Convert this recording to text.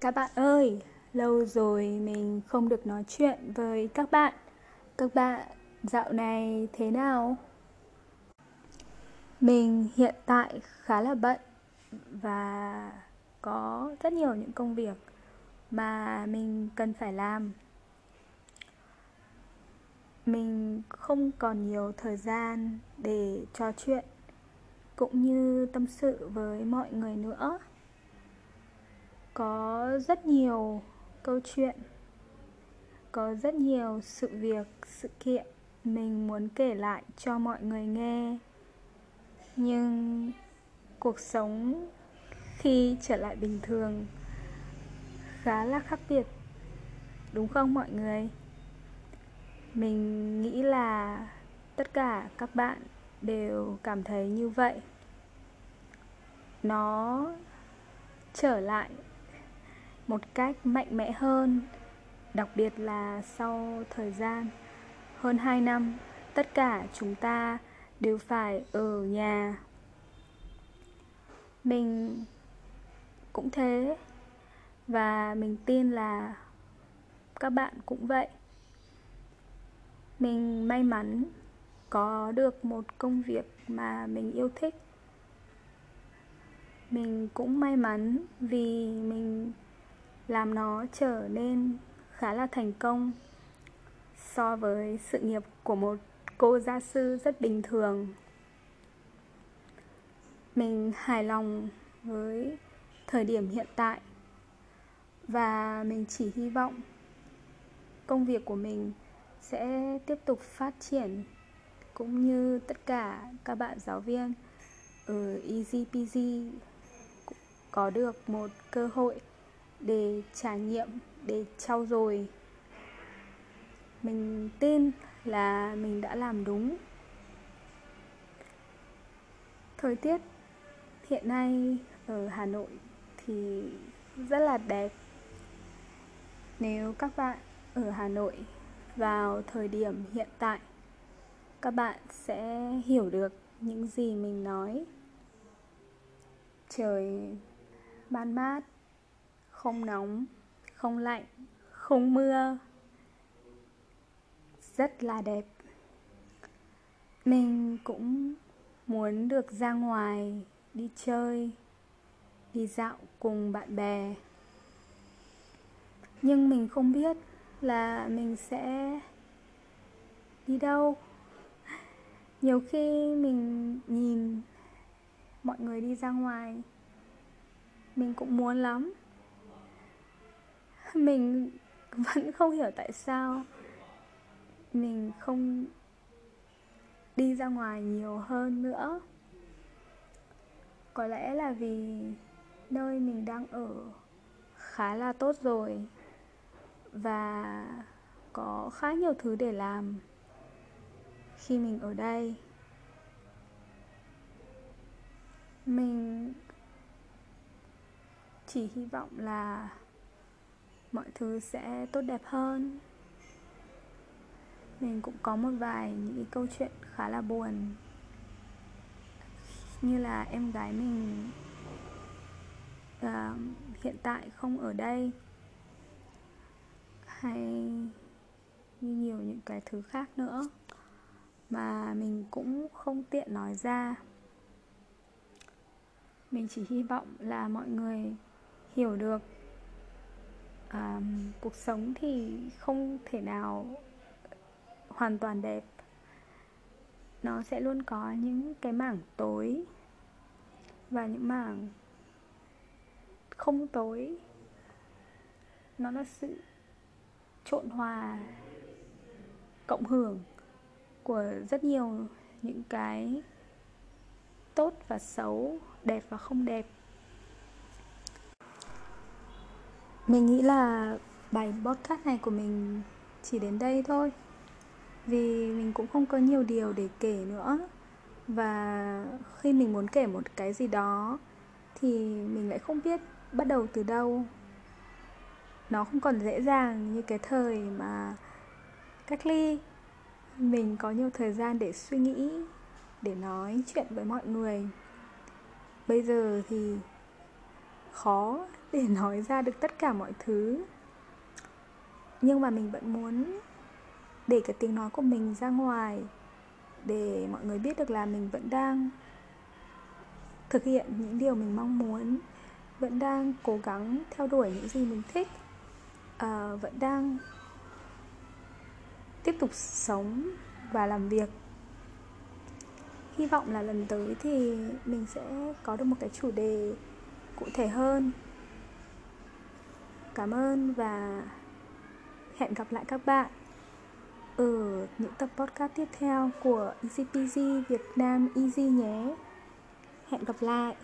Các bạn ơi, lâu rồi mình không được nói chuyện với các bạn. Các bạn dạo này thế nào? Mình hiện tại khá là bận và có rất nhiều những công việc mà mình cần phải làm. Mình không còn nhiều thời gian để trò chuyện cũng như tâm sự với mọi người nữa có rất nhiều câu chuyện, có rất nhiều sự việc, sự kiện mình muốn kể lại cho mọi người nghe. Nhưng cuộc sống khi trở lại bình thường khá là khác biệt, đúng không mọi người? Mình nghĩ là tất cả các bạn đều cảm thấy như vậy. Nó trở lại một cách mạnh mẽ hơn, đặc biệt là sau thời gian. Hơn 2 năm, tất cả chúng ta đều phải ở nhà. Mình cũng thế, và mình tin là các bạn cũng vậy. Mình may mắn có được một công việc mà mình yêu thích. Mình cũng may mắn vì mình làm nó trở nên khá là thành công so với sự nghiệp của một cô gia sư rất bình thường. Mình hài lòng với thời điểm hiện tại và mình chỉ hy vọng công việc của mình sẽ tiếp tục phát triển cũng như tất cả các bạn giáo viên ở EasyPG có được một cơ hội để trải nghiệm, để trau dồi. Mình tin là mình đã làm đúng. Thời tiết hiện nay ở hà nội thì rất là đẹp. Nếu các bạn ở hà nội vào thời điểm hiện tại, các bạn sẽ hiểu được những gì mình nói. Trời ban mát không nóng, không lạnh, không mưa. Rất là đẹp. Mình cũng muốn được ra ngoài đi chơi, đi dạo cùng bạn bè. Nhưng mình không biết là mình sẽ đi đâu. Nhiều khi mình nhìn mọi người đi ra ngoài, mình cũng muốn lắm. mình vẫn không hiểu tại sao mình không đi ra ngoài nhiều hơn nữa. Có lẽ là vì nơi mình đang ở khá là tốt rồi và có khá nhiều thứ để làm khi mình ở đây. Mình chỉ hy vọng là mọi thứ sẽ tốt đẹp hơn. Mình cũng có một vài những câu chuyện khá là buồn. Như là em gái mình uh, hiện tại không ở đây. Hay như nhiều những cái thứ khác nữa mà mình cũng không tiện nói ra. Mình chỉ hy vọng là mọi người hiểu được à, cuộc sống thì không thể nào hoàn toàn đẹp. Nó sẽ luôn có những cái mảng tối và những mảng không tối. Nó là sự trộn hòa cộng hưởng của rất nhiều những cái tốt và xấu đẹp và không đẹp. Mình nghĩ là bài podcast này của mình chỉ đến đây thôi. Vì mình cũng không có nhiều điều để kể nữa. Và khi mình muốn kể một cái gì đó, Thì mình lại không biết bắt đầu từ đâu. Nó không còn dễ dàng như cái thời mà cách ly. Mình có nhiều thời gian để suy nghĩ, Để nói chuyện với mọi người. Bây giờ thì khó để nói ra được tất cả mọi thứ. Nhưng mà mình vẫn muốn để cái tiếng nói của mình ra ngoài để mọi người biết được là mình vẫn đang thực hiện những điều mình mong muốn vẫn đang cố gắng theo đuổi những gì mình thích à, vẫn đang tiếp tục sống và làm việc. Hy vọng là lần tới thì mình sẽ có được một cái chủ đề cụ thể hơn. Cảm ơn và hẹn gặp lại các bạn ở những tập podcast tiếp theo của Easy Việt Nam Easy nhé. Hẹn gặp lại.